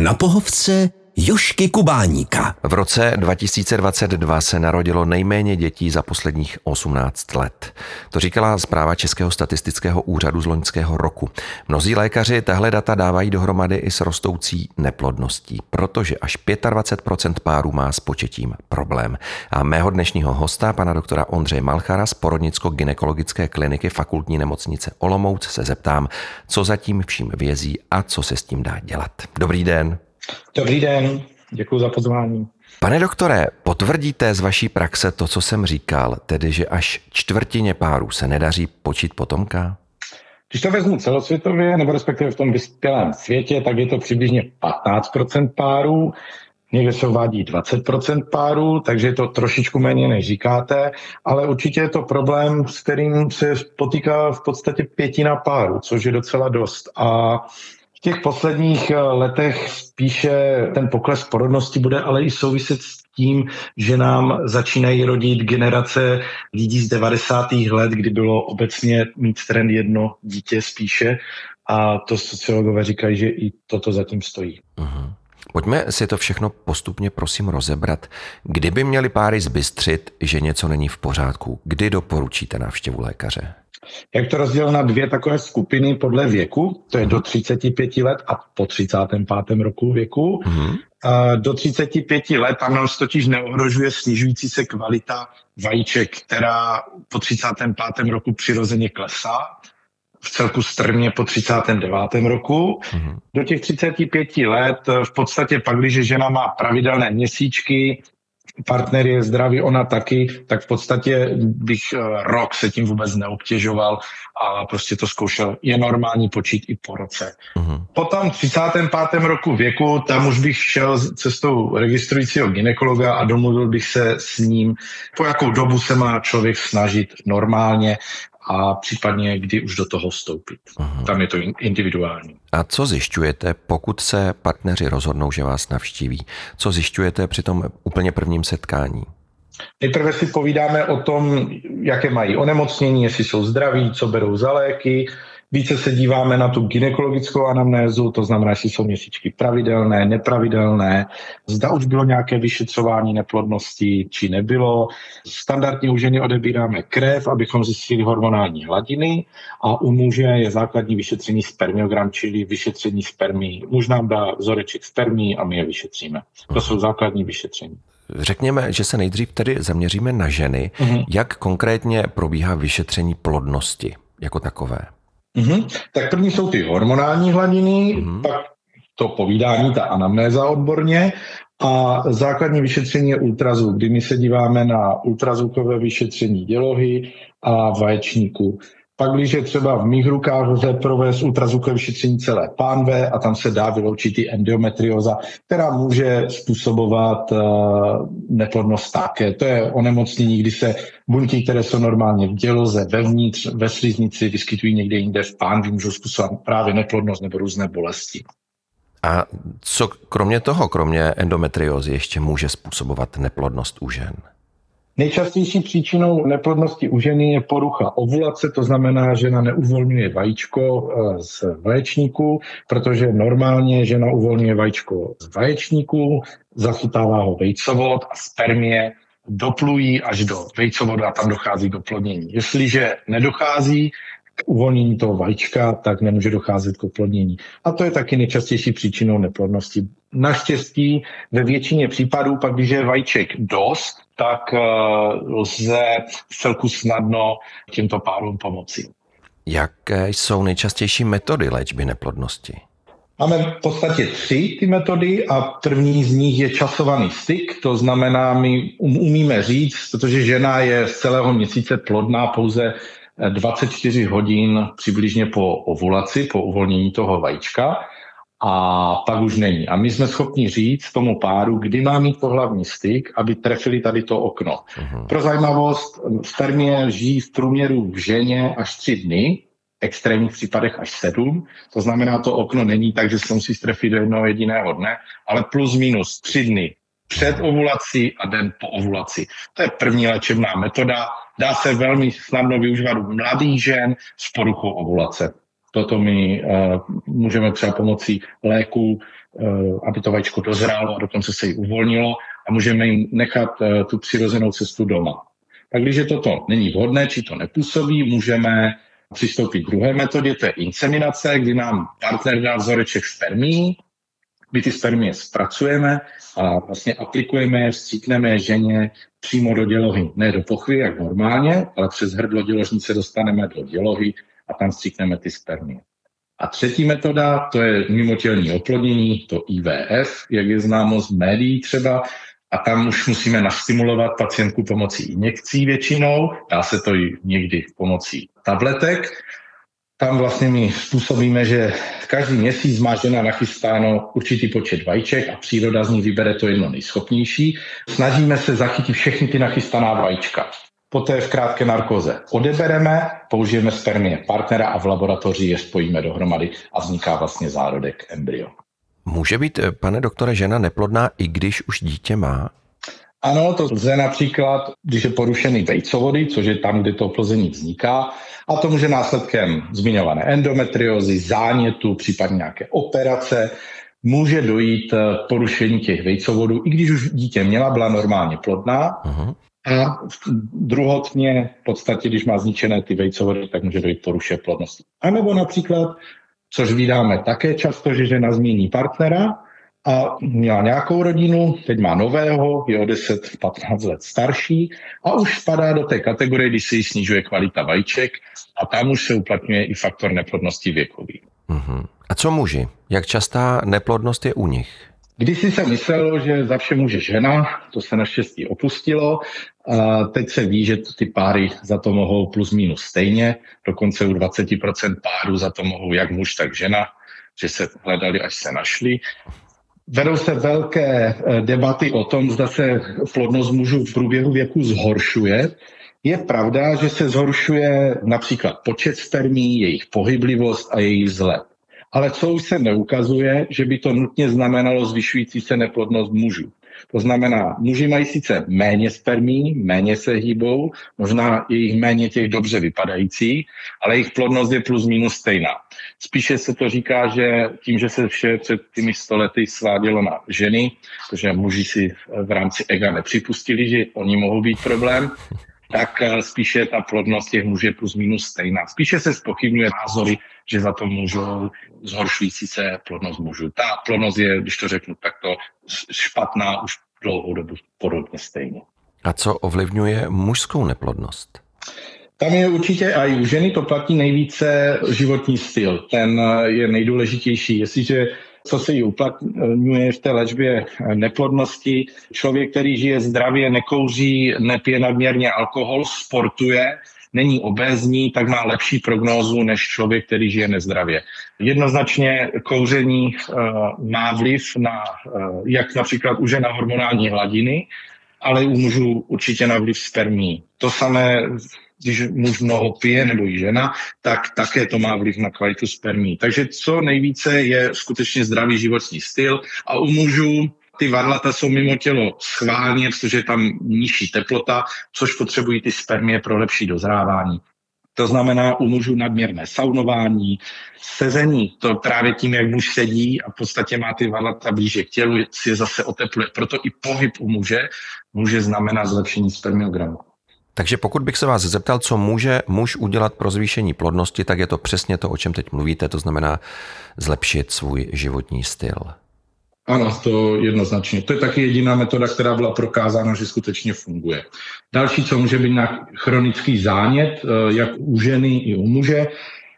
Na pohovce Jošky Kubáníka. V roce 2022 se narodilo nejméně dětí za posledních 18 let. To říkala zpráva Českého statistického úřadu z loňského roku. Mnozí lékaři tahle data dávají dohromady i s rostoucí neplodností, protože až 25% párů má s početím problém. A mého dnešního hosta, pana doktora Ondřeje Malchara z porodnicko-gynekologické kliniky fakultní nemocnice Olomouc se zeptám, co zatím vším vězí a co se s tím dá dělat. Dobrý den. Dobrý den, děkuji za pozvání. Pane doktore, potvrdíte z vaší praxe to, co jsem říkal, tedy že až čtvrtině párů se nedaří počít potomka? Když to vezmu celosvětově, nebo respektive v tom vyspělém světě, tak je to přibližně 15% párů, někde se uvádí 20% párů, takže je to trošičku méně, než říkáte, ale určitě je to problém, s kterým se potýká v podstatě pětina párů, což je docela dost. A v těch posledních eh, letech spíše ten pokles porodnosti bude ale i souviset s tím, že nám začínají rodit generace lidí z 90. let, kdy bylo obecně mít trend jedno dítě spíše a to sociologové říkají, že i toto zatím stojí. Uh-huh. Pojďme si to všechno postupně prosím rozebrat. Kdyby měli páry zbystřit, že něco není v pořádku, kdy doporučíte návštěvu lékaře? Jak to rozdělil na dvě takové skupiny podle věku, to je do 35 let a po 35. roku věku. Mm-hmm. Do 35 let tam nás totiž neohrožuje snižující se kvalita vajíček, která po 35. roku přirozeně klesá v celku strmě po 39. roku. Mm-hmm. Do těch 35 let v podstatě pak, když žena má pravidelné měsíčky, partner je zdravý, ona taky, tak v podstatě bych eh, rok se tím vůbec neobtěžoval a prostě to zkoušel. Je normální počít i po roce. Uh-huh. Po tom 35. roku věku, tam už bych šel cestou registrujícího ginekologa a domluvil bych se s ním, po jakou dobu se má člověk snažit normálně a případně kdy už do toho vstoupit. Aha. Tam je to individuální. A co zjišťujete, pokud se partneři rozhodnou, že vás navštíví? Co zjišťujete při tom úplně prvním setkání? Nejprve si povídáme o tom, jaké mají onemocnění, jestli jsou zdraví, co berou za léky, více se díváme na tu ginekologickou anamnézu, to znamená, jestli jsou měsíčky pravidelné, nepravidelné, zda už bylo nějaké vyšetřování neplodnosti, či nebylo. Standardně u ženy odebíráme krev, abychom zjistili hormonální hladiny a u muže je základní vyšetření spermiogram, čili vyšetření spermí. Muž nám dá vzoreček spermí a my je vyšetříme. To jsou základní vyšetření. Řekněme, že se nejdřív tedy zaměříme na ženy. Uh-huh. Jak konkrétně probíhá vyšetření plodnosti jako takové? Mm-hmm. Tak první jsou ty hormonální hladiny, mm-hmm. pak to povídání, ta anamnéza odborně a základní vyšetření je ultrazvuk, kdy my se díváme na ultrazvukové vyšetření dělohy a vaječníku. Pak, když je třeba v mých rukách lze provést ultrazvukové vyšetření celé pánve a tam se dá vyloučit i endometrioza, která může způsobovat uh, neplodnost také. To je onemocnění, kdy se buňky, které jsou normálně v děloze, vevnitř, ve sliznici, vyskytují někde jinde v pánvi, můžou způsobovat právě neplodnost nebo různé bolesti. A co kromě toho, kromě endometriózy, ještě může způsobovat neplodnost u žen? Nejčastější příčinou neplodnosti u ženy je porucha ovulace, to znamená, že žena neuvolňuje vajíčko eh, z vaječníku, protože normálně žena uvolňuje vajíčko z vaječníku, zachytává ho vejcovod a spermie doplují až do vejcovodu a tam dochází k oplodnění. Jestliže nedochází uvolnění toho vajíčka, tak nemůže docházet k oplodnění. A to je taky nejčastější příčinou neplodnosti. Naštěstí ve většině případů pak, když je vajíček dost, tak eh, lze celku snadno těmto párům pomoci. Jaké jsou nejčastější metody léčby neplodnosti? Máme v podstatě tři ty metody a první z nich je časovaný styk, to znamená, my um, umíme říct, protože žena je z celého měsíce plodná pouze 24 hodin přibližně po ovulaci, po uvolnění toho vajíčka a pak už není. A my jsme schopni říct tomu páru, kdy má mít pohlavní styk, aby trefili tady to okno. Uh-huh. Pro zajímavost, spermie žijí v průměru v ženě až tři dny, v extrémních případech až sedm. To znamená, to okno není tak, že se musí strefit do jednoho jediného dne, ale plus minus tři dny před ovulací a den po ovulaci. To je první léčebná metoda. Dá se velmi snadno využívat u mladých žen s poruchou ovulace. Toto my uh, můžeme třeba pomocí léků aby to vajíčko dozrálo a dokonce se jí uvolnilo a můžeme jim nechat tu přirozenou cestu doma. Tak když je toto není vhodné, či to nepůsobí, můžeme přistoupit k druhé metodě, to je inseminace, kdy nám partner dá vzoreček spermí, my ty spermie zpracujeme a vlastně aplikujeme je, vstříkneme je ženě přímo do dělohy. Ne do pochvy, jak normálně, ale přes hrdlo děložnice dostaneme do dělohy a tam vstříkneme ty spermie. A třetí metoda, to je mimotělní oplodnění, to IVF, jak je známo z médií třeba, a tam už musíme nastimulovat pacientku pomocí injekcí většinou, dá se to i někdy pomocí tabletek. Tam vlastně my způsobíme, že každý měsíc má žena nachystáno určitý počet vajíček a příroda z ní vybere to jedno nejschopnější. Snažíme se zachytit všechny ty nachystaná vajíčka. Poté v krátké narkoze odebereme, použijeme spermie partnera a v laboratoři je spojíme dohromady a vzniká vlastně zárodek embryo. Může být, eh, pane doktore, žena neplodná, i když už dítě má? Ano, to lze například, když je porušený vejcovody, což je tam, kde to oplození vzniká, a to může následkem zmiňované endometriozy, zánětu, případně nějaké operace, může dojít eh, porušení těch vejcovodů, i když už dítě měla, byla normálně plodná. Uh-huh. A druhotně, v podstatě, když má zničené ty vejcovody, tak může dojít poruše plodnosti. A nebo například což vydáme také často, že žena změní partnera a měla nějakou rodinu, teď má nového, je o 10-15 let starší a už spadá do té kategorie, kdy se jí snižuje kvalita vajíček a tam už se uplatňuje i faktor neplodnosti věkový. Uh-huh. A co muži? Jak častá neplodnost je u nich? Když si se myslelo, že za vše může žena, to se naštěstí opustilo. A teď se ví, že ty páry za to mohou plus minus stejně, dokonce u 20% párů za to mohou jak muž, tak žena, že se hledali, až se našli. Vedou se velké eh, debaty o tom, zda se plodnost mužů v průběhu věku zhoršuje. Je pravda, že se zhoršuje například počet spermí, jejich pohyblivost a jejich vzhled. Ale co už se neukazuje, že by to nutně znamenalo zvyšující se neplodnost mužů. To znamená, muži mají sice méně spermí, méně se hýbou, možná je jich méně těch dobře vypadajících, ale jejich plodnost je plus minus stejná. Spíše se to říká, že tím, že se vše před těmi stolety svádělo na ženy, protože muži si v rámci ega nepřipustili, že oni mohou být problém, tak eh, spíše ta plodnost těch mužů je plus minus stejná. Spíše se spochybňuje názory, že za to můžou zhoršující se plodnost mužů. Ta plodnost je, když to řeknu takto, špatná už dlouhou dobu podobně stejně. A co ovlivňuje mužskou neplodnost? Tam je určitě a i u ženy to platí nejvíce životní styl. Ten eh, je nejdůležitější. Jestliže co se jí uplatňuje v té léčbě neplodnosti. Člověk, který žije zdravě, nekouří, nepije nadměrně alkohol, sportuje, není obézní, tak má lepší prognózu než člověk, který žije nezdravě. Jednoznačně kouření uh, má vliv na, uh, jak například u žena hormonální hladiny, ale u mužů určitě na vliv spermí. To samé když muž mnoho pije nebo i žena, tak také to má vliv na kvalitu spermí. Takže co nejvíce je skutečně zdravý životní styl a u mužů ty varlata jsou mimo tělo schválně, protože je tam nižší teplota, což potřebují ty spermie pro lepší dozrávání. To znamená u mužů nadměrné saunování, sezení, to právě tím, jak muž sedí a v podstatě má ty varlata blíže k tělu, si je zase otepluje. Proto i pohyb u muže může znamenat zlepšení spermiogramu. Takže pokud bych se vás zeptal, co může muž udělat pro zvýšení plodnosti, tak je to přesně to, o čem teď mluvíte, to znamená zlepšit svůj životní styl. Ano, to jednoznačně. To je taky jediná metoda, která byla prokázána, že skutečně funguje. Další, co může být na chronický zánět, eh, jak u ženy i u muže,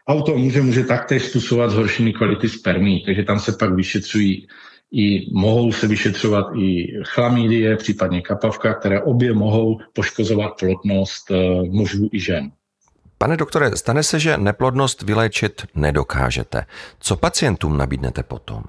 auto může, může taktéž způsobovat zhoršení kvality spermí, takže tam se pak vyšetřují i mohou se vyšetřovat i chlamídie, případně kapavka, které obě mohou poškozovat plodnost eh, mužů i žen. Pane doktore, stane se, že neplodnost vyléčit nedokážete. Co pacientům nabídnete potom?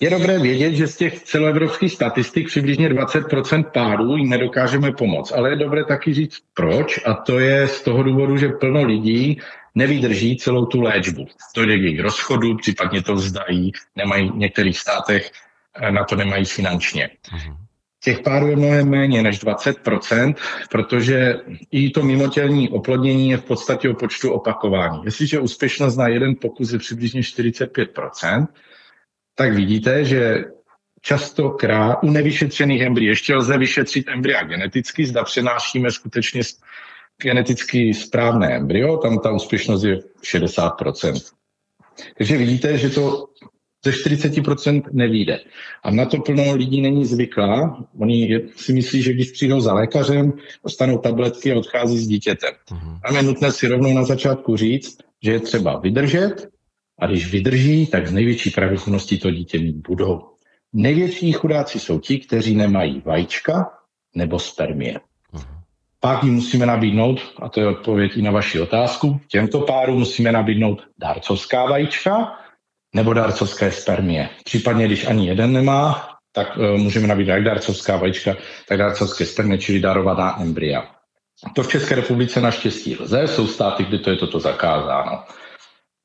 Je dobré vědět, že z těch celoevropských statistik přibližně 20% párů jim nedokážeme pomoct, ale je dobré taky říct proč a to je z toho důvodu, že plno lidí nevydrží celou tu léčbu. To k jejich rozchodu, případně to vzdají, nemají v některých státech eh, na to nemají finančně. Mhm. Těch párů je mnohem méně než 20%, protože i to mimotělní oplodnění je v podstatě o počtu opakování. Jestliže úspěšnost na jeden pokus je přibližně 45%, tak vidíte, že častokrát u nevyšetřených embryí ještě lze vyšetřit embrya geneticky, zda přenášíme skutečně geneticky správné embryo, tam ta úspěšnost je 60%. Takže vidíte, že to ze 40% nevíde. A na to plno lidí není zvyklá. Oni si myslí, že když přijdou za lékařem, dostanou tabletky a odchází s dítětem. Uh-huh. Tam je nutné si rovnou na začátku říct, že je třeba vydržet a když vydrží, tak z největší pravděpodobností to dítě mít budou. Největší chudáci jsou ti, kteří nemají vajíčka nebo spermie. Pak jim musíme nabídnout, a to je odpověď i na vaši otázku, těmto párům musíme nabídnout dárcovská vajíčka nebo dárcovské spermie. Případně, když ani jeden nemá, tak uh, můžeme nabídnout jak dárcovská vajíčka, tak dárcovské spermie, čili darovaná embrya. To v České republice naštěstí lze, jsou státy, kde to je toto zakázáno.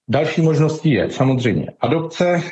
Další možností je samozřejmě adopce,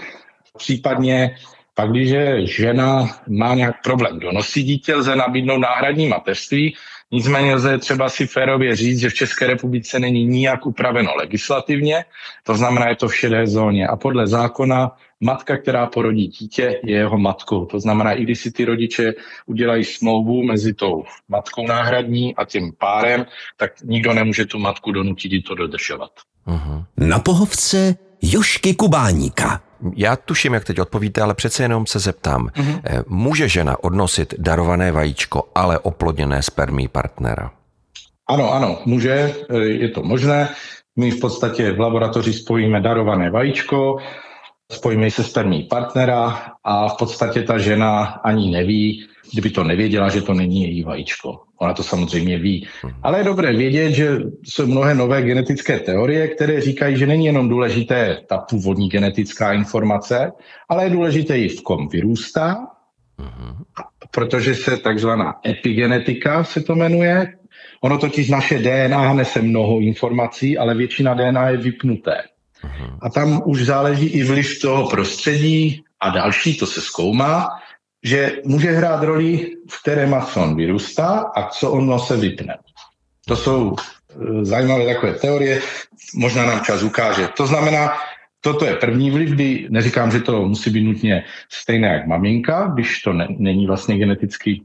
případně pak, když žena má nějak problém donosí dítě, lze nabídnout náhradní mateřství, nicméně lze třeba si férově říct, že v České republice není nijak upraveno legislativně, to znamená, je to v šedé zóně a podle zákona matka, která porodí dítě, je jeho matkou. To znamená, i když si ty rodiče udělají smlouvu mezi tou matkou náhradní a tím párem, tak nikdo nemůže tu matku donutit to dodržovat. Uh-huh. Na pohovce Jošky Kubáníka. Já tuším, jak teď odpovíte, ale přece jenom se zeptám. Uh-huh. Může žena odnosit darované vajíčko, ale oplodněné spermí partnera? Ano, ano, může, eh, je to možné. My v podstatě v laboratoři spojíme darované vajíčko, spojíme se spermí partnera a v podstatě ta žena ani neví, kdyby to nevěděla, že to není její vajíčko. Ona to samozřejmě ví. Mhm. Ale je dobré vědět, že jsou mnohé nové genetické teorie, které říkají, že není jenom důležité ta původní genetická informace, ale je důležité i v kom vyrůstá, mhm. protože se takzvaná epigenetika se to jmenuje. Ono totiž naše DNA nese mnoho informací, ale většina DNA je vypnuté. Mhm. A tam už záleží i vliv toho prostředí a další, to se zkoumá, že může hrát roli, v které mason vyrůstá a co ono se vypne. To jsou e, zajímavé takové teorie, možná nám čas ukáže. To znamená, toto je první vliv, kdy neříkám, že to musí být nutně stejné jak maminka, když to ne, není vlastně geneticky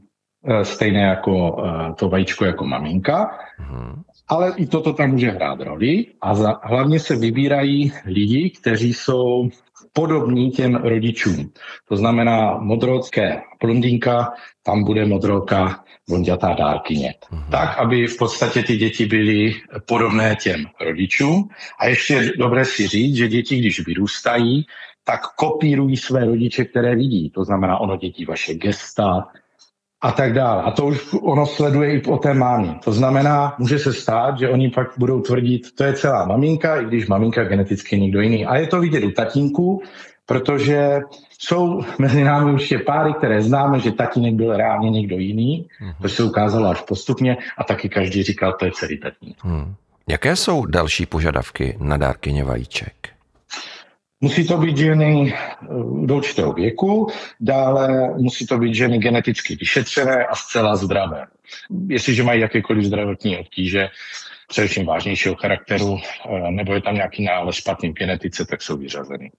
e, stejné jako e, to vajíčko jako maminka, hmm. Ale i toto tam může hrát roli a za, hlavně se vybírají lidi, kteří jsou podobní těm rodičům. To znamená modrocké blondýnka, tam bude modroka blondětá dárkyně. Uh-huh. Tak, aby v podstatě ty děti byly podobné těm rodičům. A ještě je dobré si říct, že děti, když vyrůstají, tak kopírují své rodiče, které vidí. To znamená, ono dětí vaše gesta, a tak dále. A to už ono sleduje i po té mámě. To znamená, může se stát, že oni pak budou tvrdit, to je celá maminka, i když maminka geneticky někdo jiný. A je to vidět u tatínků, protože jsou mezi námi určitě páry, které známe, že tatínek byl reálně někdo jiný, mm-hmm. to se ukázalo až postupně a taky každý říkal, to je celý tatínek. Mm. Jaké jsou další požadavky na dárkyně vajíček? Musí to být ženy eh, do určitého věku, dále musí to být ženy geneticky vyšetřené a zcela zdravé. Jestliže mají jakékoliv zdravotní obtíže, především vážnějšího charakteru, eh, nebo je tam nějaký nález špatný genetice, tak jsou vyřazeny.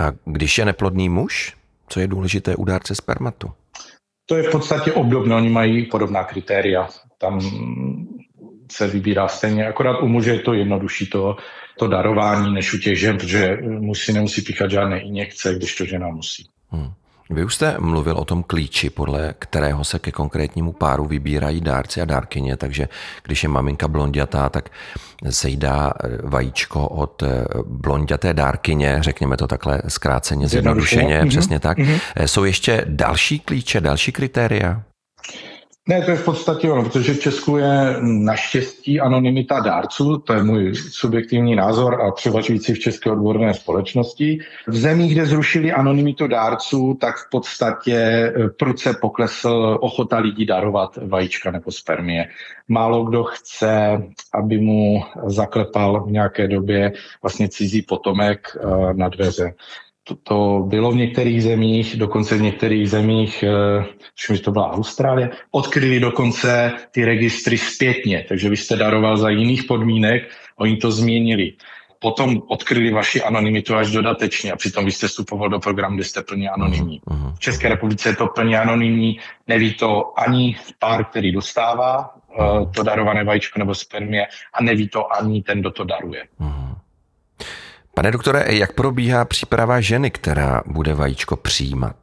A když je neplodný muž, co je důležité u dárce spermatu? To je v podstatě obdobné, oni mají podobná kritéria. Tam se vybírá stejně, akorát u muže je to jednodušší to, to darování než u těch žen, protože musí, nemusí píchat žádné injekce, když to žena musí. Hmm. Vy už jste mluvil o tom klíči, podle kterého se ke konkrétnímu páru vybírají dárci a dárkyně, takže když je maminka blondětá, tak se jí dá eh, vajíčko od eh, blonděté dárkyně, řekněme to takhle zkráceně, zjednodušeně, mm-hmm. přesně tak. Mm-hmm. Jsou ještě další klíče, další kritéria? Ne, to je v podstatě ono, protože v Česku je naštěstí anonymita dárců, to je můj subjektivní názor a převažující v české odborné společnosti. V zemích, kde zrušili anonymitu dárců, tak v podstatě eh, prudce poklesl ochota lidí darovat vajíčka nebo spermie. Málo kdo chce, aby mu zaklepal v nějaké době vlastně cizí potomek eh, na dveře to, to bylo v některých zemích, dokonce v některých zemích, eh, to byla Austrálie, odkryli dokonce ty registry zpětně, takže vy jste daroval za jiných podmínek, oni to změnili. potom odkryli vaši anonymitu až dodatečně a přitom vy jste vstupoval do programu, kde jste plně anonymní. Uh-huh. V České republice je to plně anonymní, neví to ani pár, který dostává uh, to darované vajíčko nebo spermie a neví to ani ten, kdo to daruje. Uh-huh. Pane doktore, jak probíhá příprava ženy, která bude vajíčko přijímat?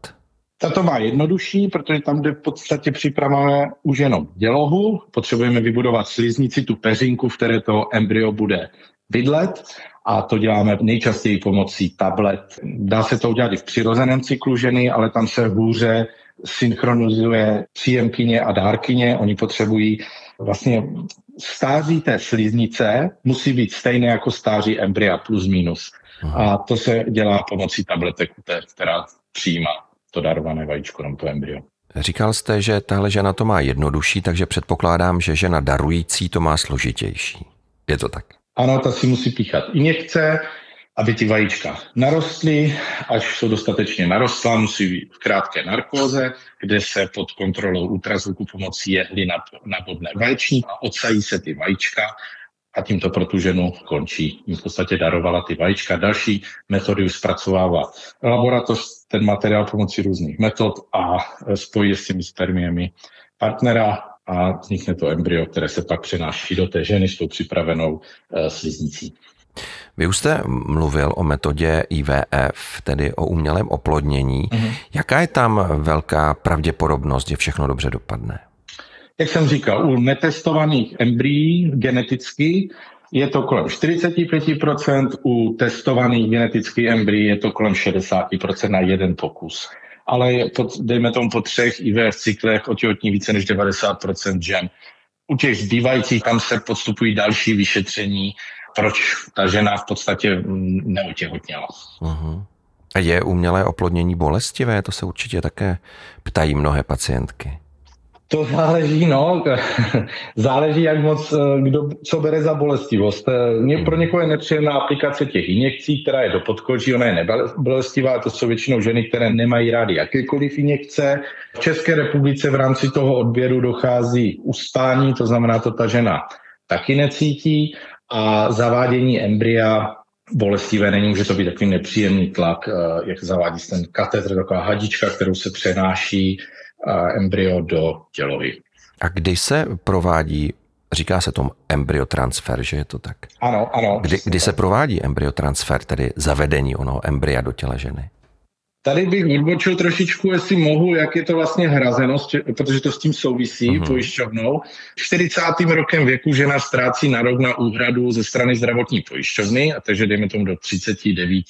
Tato má jednodušší, protože tam, kde v podstatě připravujeme už jenom dělohu, potřebujeme vybudovat sliznici, tu peřinku, v které to embryo bude bydlet a to děláme nejčastěji pomocí tablet. Dá se to udělat i v přirozeném cyklu ženy, ale tam se hůře synchronizuje příjemkyně a dárkyně. Oni potřebují vlastně stáří té sliznice musí být stejné jako stáří embrya plus minus. A to se dělá pomocí tabletek, která přijímá to darované vajíčko nebo to embryo. Říkal jste, že tahle žena to má jednodušší, takže předpokládám, že žena darující to má složitější. Je to tak? Ano, ta si musí píchat injekce, aby ty vajíčka narostly, až jsou dostatečně narostla, musí být v krátké narkóze, kde se pod kontrolou ultrazvuku pomocí jehly nabodne vaječník a odsají se ty vajíčka a tímto pro tu ženu končí. V podstatě darovala ty vajíčka. Další metody už zpracovává laboratoř, ten materiál pomocí různých metod a spojí s těmi spermiemi partnera a vznikne to embryo, které se pak přenáší do té ženy s tou připravenou uh, sliznicí. Vy už jste mluvil o metodě IVF, tedy o umělém oplodnění. Mm-hmm. Jaká je tam velká pravděpodobnost, že všechno dobře dopadne? Jak jsem říkal, u netestovaných embryí geneticky je to kolem 45%, u testovaných genetických embryí je to kolem 60% na jeden pokus. Ale po, dejme tomu po třech IVF cyklech otěhotní více než 90% žen. U těch zbývajících tam se podstupují další vyšetření, proč ta žena v podstatě neotěhotněla. Uh-huh. A je umělé oplodnění bolestivé? To se určitě také ptají mnohé pacientky. To záleží, no. záleží, jak moc eh, kdo co bere za bolestivost. Eh, mě pro někoho je nepříjemná aplikace těch injekcí, která je do podkoží, ona je nebolestivá, to jsou většinou ženy, které nemají rády jakékoliv injekce. V České republice v rámci toho odběru dochází ustání, to znamená, to ta žena taky necítí a zavádění embrya bolestivé není, může to být takový nepříjemný tlak, eh, jak zavádí ten katetr, taková hadička, kterou se přenáší embryo do tělovy. A kdy se provádí, říká se tomu embryotransfer, že je to tak? Ano, ano. Kdy, kdy se provádí embryotransfer, tedy zavedení onoho embrya do těla ženy? Tady bych odbočil trošičku, jestli mohu, jak je to vlastně hrazeno, protože to s tím souvisí uh-huh. pojišťovnou. 40. rokem věku žena ztrácí na rok na úhradu ze strany zdravotní pojišťovny, a takže dejme tomu do 39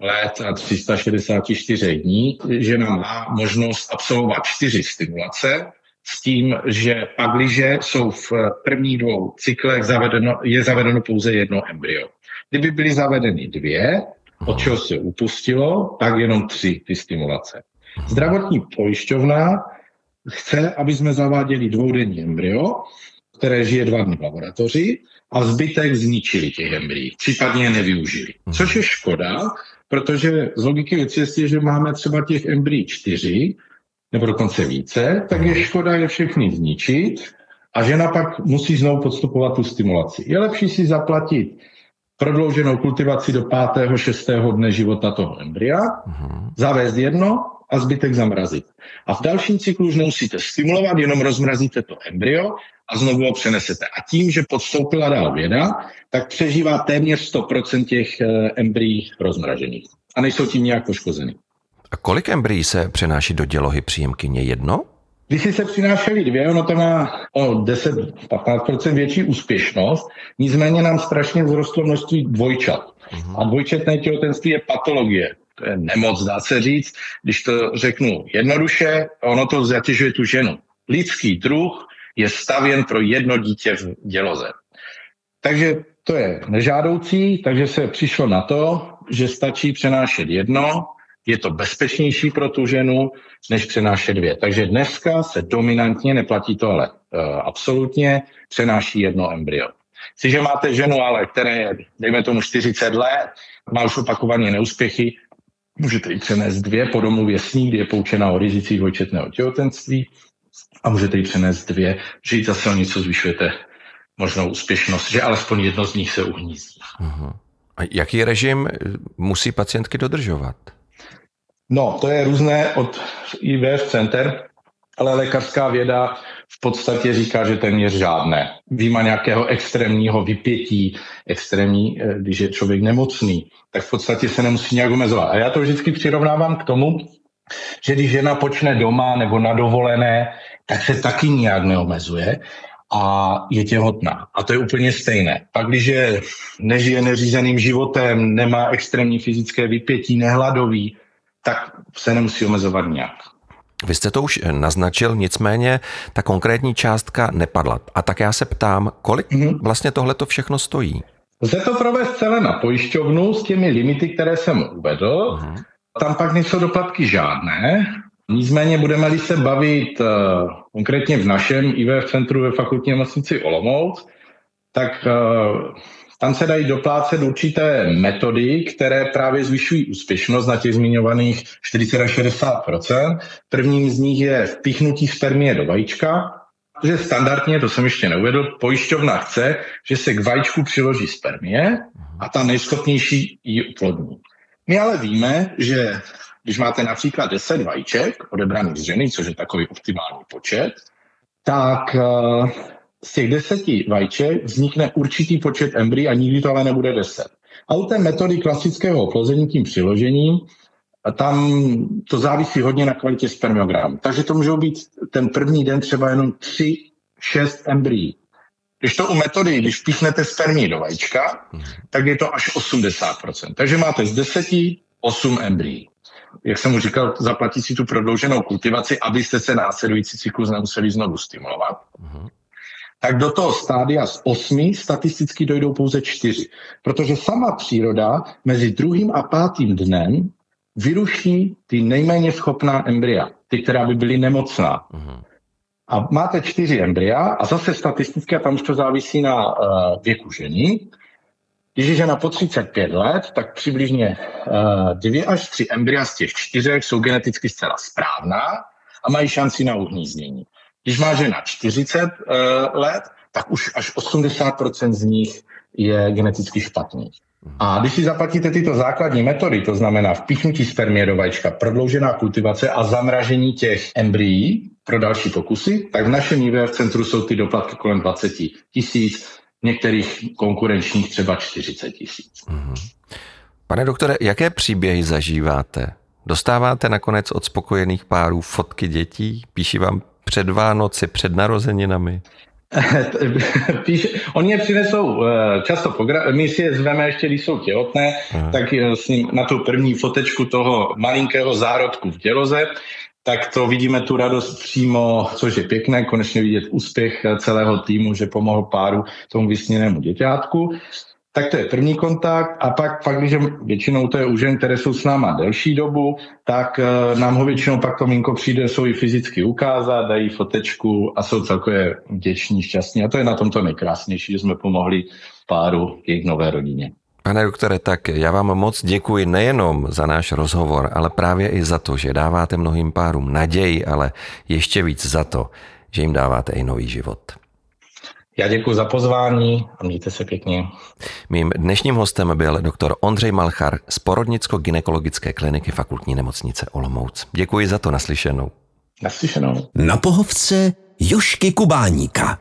let a 364 dní, žena má možnost absolvovat čtyři stimulace s tím, že pakliže jsou v prvních dvou cyklech zavedeno, je zavedeno pouze jedno embryo. Kdyby byly zavedeny dvě, od čeho se upustilo, tak jenom tři ty stimulace. Zdravotní pojišťovna chce, aby jsme zaváděli dvoudenní embryo, které žije dva dny v laboratoři a zbytek zničili těch embryí, případně je nevyužili. Což je škoda, protože z logiky věci je, že máme třeba těch embryí čtyři, nebo dokonce více, tak je škoda je všechny zničit a žena pak musí znovu podstupovat tu stimulaci. Je lepší si zaplatit prodlouženou kultivaci do pátého, šestého dne života toho embrya, uh-huh. zavést jedno a zbytek zamrazit. A v dalším cyklu už nemusíte stimulovat, jenom rozmrazíte to embryo a znovu ho přenesete. A tím, že podstoupila dál věda, tak přežívá téměř 100% těch eh, embryí rozmražených. A nejsou tím nějak poškozeny. A kolik embryí se přenáší do dělohy příjemkyně? Jedno? Když se přinášeli dvě, ono to má o 10-15% větší úspěšnost, nicméně nám strašně vzrostlo množství dvojčat. Uh-huh. A dvojčetné těhotenství je patologie. To je nemoc, dá se říct. Když to řeknu jednoduše, ono to zatěžuje tu ženu. Lidský druh je stavěn pro jedno dítě v děloze. Takže to je nežádoucí, takže se přišlo na to, že stačí přenášet jedno, je to bezpečnější pro tu ženu, než přenášet dvě. Takže dneska se dominantně, neplatí to ale uh, absolutně, přenáší jedno embryo. Jestliže máte ženu, ale které je, dejme tomu 40 let, má už opakovaně neúspěchy, můžete jí přenést dvě po domluvě s ní, kdy je poučena o rizicích dvojčetného těhotenství a můžete jí přenést dvě, že jí zase o něco zvyšujete možnou úspěšnost, že alespoň jedno z nich se uhnízdí. Uh-huh. A jaký režim musí pacientky dodržovat? No, to je různé od IVF center, ale lékařská věda v podstatě říká, že téměř žádné. Výjima nějakého extrémního vypětí, extrémní, eh, když je člověk nemocný, tak v podstatě se nemusí nějak omezovat. A já to vždycky přirovnávám k tomu, že když žena počne doma nebo na dovolené, tak se taky nijak neomezuje a je těhotná. A to je úplně stejné. Pak, když je, nežije neřízeným životem, nemá extrémní fyzické vypětí, nehladový, tak se nemusí omezovat nějak. Vy jste to už naznačil, nicméně ta konkrétní částka nepadla. A tak já se ptám, kolik mm-hmm. vlastně tohle to všechno stojí? Lze to provést celé na pojišťovnu s těmi limity, které jsem uvedl. Mm-hmm. Tam pak nejsou doplatky žádné. Nicméně budeme-li se bavit uh, konkrétně v našem IVF centru ve fakultní nemocnici Olomouc, tak uh, tam se dají doplácet určité metody, které právě zvyšují úspěšnost na těch zmiňovaných 40 60% Prvním z nich je vpichnutí spermie do vajíčka, protože standardně, to jsem ještě neuvedl, pojišťovna chce, že se k vajíčku přiloží spermie a ta nejschopnější ji uplodní. My ale víme, že když máte například 10 vajíček odebraných z ženy, což je takový optimální počet, tak eh, z těch deseti vajíček vznikne určitý počet embryí a nikdy to ale nebude deset. A u té metody klasického oplození tím přiložením, tam to závisí hodně na kvalitě spermiogramu. Takže to můžou být ten první den třeba jenom 3, 6 embryí. Když to u metody, když píchnete spermii do vajíčka, tak je to až 80%. Takže máte z 10 8 embryí. Jak jsem mu říkal, zaplatí si tu prodlouženou kultivaci, abyste se následující cyklus nemuseli znovu stimulovat. Uh-huh tak do toho stádia z osmi statisticky dojdou pouze čtyři. Protože sama příroda mezi druhým a pátým dnem vyruší ty nejméně schopná embrya, ty, která by byly nemocná. Uh-huh. A máte čtyři embrya a zase statisticky, a tam už to závisí na uh, věku ženy, když je žena po 35 let, tak přibližně uh, dvě až tři embrya z těch čtyřech jsou geneticky zcela správná a mají šanci na uhnízdění. Když má žena 40 uh, eh, let, tak už až 80% z nich je geneticky špatný. A když si zaplatíte tyto základní metody, to znamená vpichnutí spermie do vajíčka, prodloužená kultivace a zamražení těch embryí pro další pokusy, tak v našem IVF centru jsou ty doplatky kolem 20 tisíc, některých konkurenčních třeba 40 tisíc. Mhm. Pane doktore, jaké příběhy zažíváte? Dostáváte nakonec od spokojených párů fotky dětí? Píší vám před Vánoci, před narozeninami? Píš, oni je přinesou eh, často, po gra- my si je zveme ještě, když jsou těhotné, Aha. tak eh, s ním na tu první fotečku toho malinkého zárodku v těloze, tak to vidíme tu radost přímo, což je pěkné, konečně vidět úspěch eh, celého týmu, že pomohl páru tomu vysněnému děťátku. Tak to je první kontakt a pak, pak když většinou to je u žen, které jsou s náma delší dobu, tak uh, nám ho většinou pak to minko přijde, jsou i fyzicky ukázat, dají fotečku a jsou celkově vděční, šťastní. A to je na tomto nejkrásnější, že jsme pomohli páru jejich nové rodině. Pane doktore, tak já vám moc děkuji nejenom za náš rozhovor, ale právě i za to, že dáváte mnohým párům naději, ale ještě víc za to, že jim dáváte i nový život. Já děkuji za pozvání a mějte se pěkně. Mým dnešním hostem byl doktor Ondřej Malchar z Porodnicko-gynekologické kliniky fakultní nemocnice Olomouc. Děkuji za to naslyšenou. Naslyšenou. Na pohovce Jošky Kubáníka.